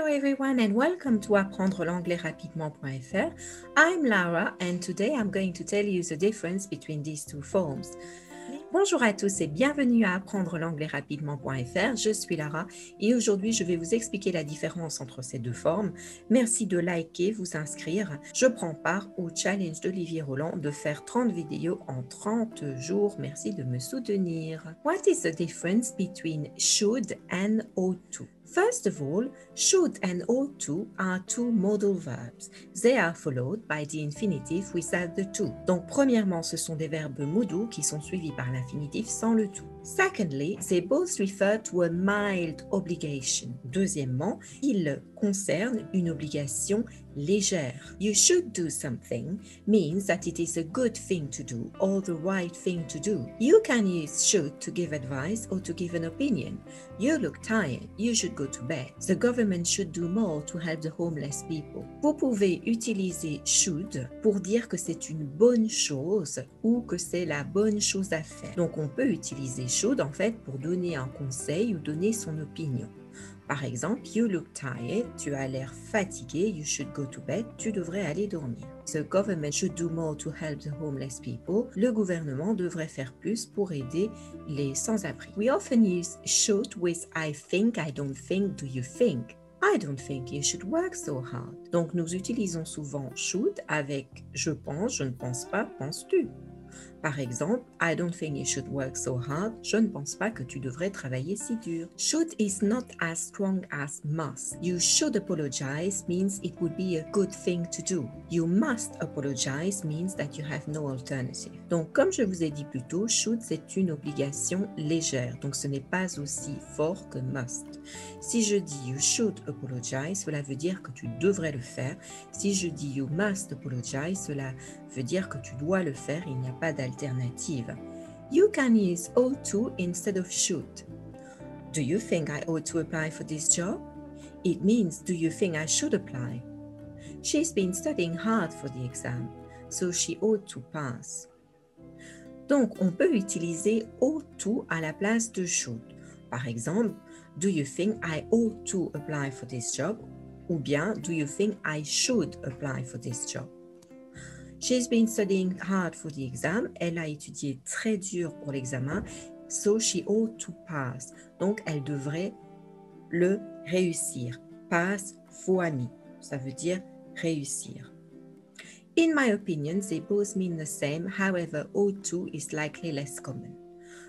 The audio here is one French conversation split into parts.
Hello everyone and welcome to apprendre l'anglais rapidement.fr. I'm Lara and today I'm going to tell you the difference between these two forms. Bonjour à tous et bienvenue à apprendre l'anglais rapidement.fr. Je suis Lara et aujourd'hui je vais vous expliquer la différence entre ces deux formes. Merci de liker, vous inscrire. Je prends part au challenge d'Olivier Roland de faire 30 vidéos en 30 jours. Merci de me soutenir. What is the difference between should and ought to? First of all, should and ought to are two modal verbs. They are followed by the infinitive without the to. Donc, premièrement, ce sont des verbes modaux qui sont suivis par l'infinitif sans le to. Secondly, they both refer to a mild obligation. Deuxièmement, ils concernent une obligation légère. You should do something means that it is a good thing to do or the right thing to do. You can use should to give advice or to give an opinion. You look tired. You should go to bed. The government should do more to help the homeless people. Vous pouvez utiliser should pour dire que c'est une bonne chose ou que c'est la bonne chose à faire. Donc on peut utiliser should en fait pour donner un conseil ou donner son opinion. Par exemple, you look tired, tu as l'air fatigué, you should go to bed, tu devrais aller dormir. The government should do more to help the homeless people. Le gouvernement devrait faire plus pour aider les sans-abri. We often use should with I think, I don't think, do you think? I don't think you should work so hard. Donc nous utilisons souvent should avec je pense, je ne pense pas, penses-tu? Par exemple, I don't think you should work so hard. Je ne pense pas que tu devrais travailler si dur. Should is not as strong as must. You should apologize means it would be a good thing to do. You must apologize means that you have no alternative. Donc, comme je vous ai dit plus tôt, should c'est une obligation légère. Donc, ce n'est pas aussi fort que must. Si je dis you should apologize, cela veut dire que tu devrais le faire. Si je dis you must apologize, cela veut dire que tu dois le faire. Il n'y a pas d'alternative. You can use ought to instead of should. Do you think I ought to apply for this job? It means do you think I should apply? She's been studying hard for the exam, so she ought to pass. Donc, on peut utiliser ought to à la place de should. Par exemple, do you think I ought to apply for this job? Ou bien, do you think I should apply for this job? She's been studying hard for the exam. Elle a étudié très dur pour l'examen. So she ought to pass. Donc, elle devrait le réussir. Pass, fois mis. Ça veut dire réussir. In my opinion, they both mean the same. However, ought to is likely less common.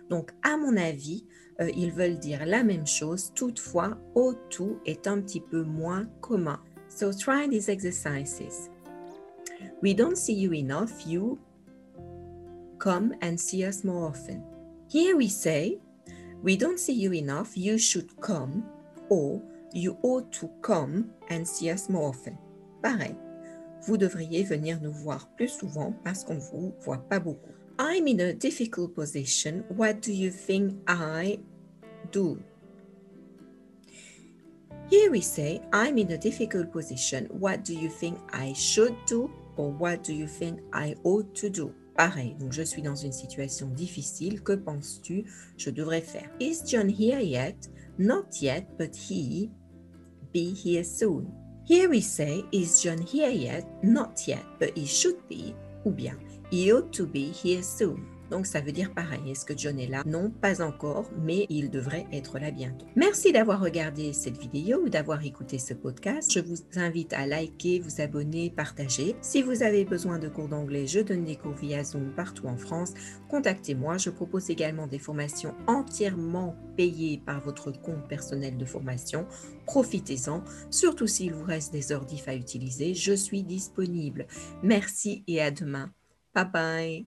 Donc, à mon avis, euh, ils veulent dire la même chose. Toutefois, ought to est un petit peu moins commun. So try these exercises. We don't see you enough. You come and see us more often. Here we say, We don't see you enough. You should come. Or, You ought to come and see us more often. Pareil. Vous devriez venir nous voir plus souvent parce qu'on vous voit pas beaucoup. I'm in a difficult position. What do you think I do? Here we say, I'm in a difficult position. What do you think I should do? Or what do you think I ought to do? Pareil, donc je suis dans une situation difficile. Que penses-tu? Je devrais faire? Is John here yet? Not yet, but he be here soon. Here we say, is John here yet? Not yet, but he should be. Ou bien, he ought to be here soon. Donc ça veut dire pareil. Est-ce que John est là? Non, pas encore, mais il devrait être là bientôt. Merci d'avoir regardé cette vidéo ou d'avoir écouté ce podcast. Je vous invite à liker, vous abonner, partager. Si vous avez besoin de cours d'anglais, je donne des cours via Zoom partout en France. Contactez-moi. Je propose également des formations entièrement payées par votre compte personnel de formation. Profitez-en, surtout s'il vous reste des ordifs à utiliser. Je suis disponible. Merci et à demain. Bye bye.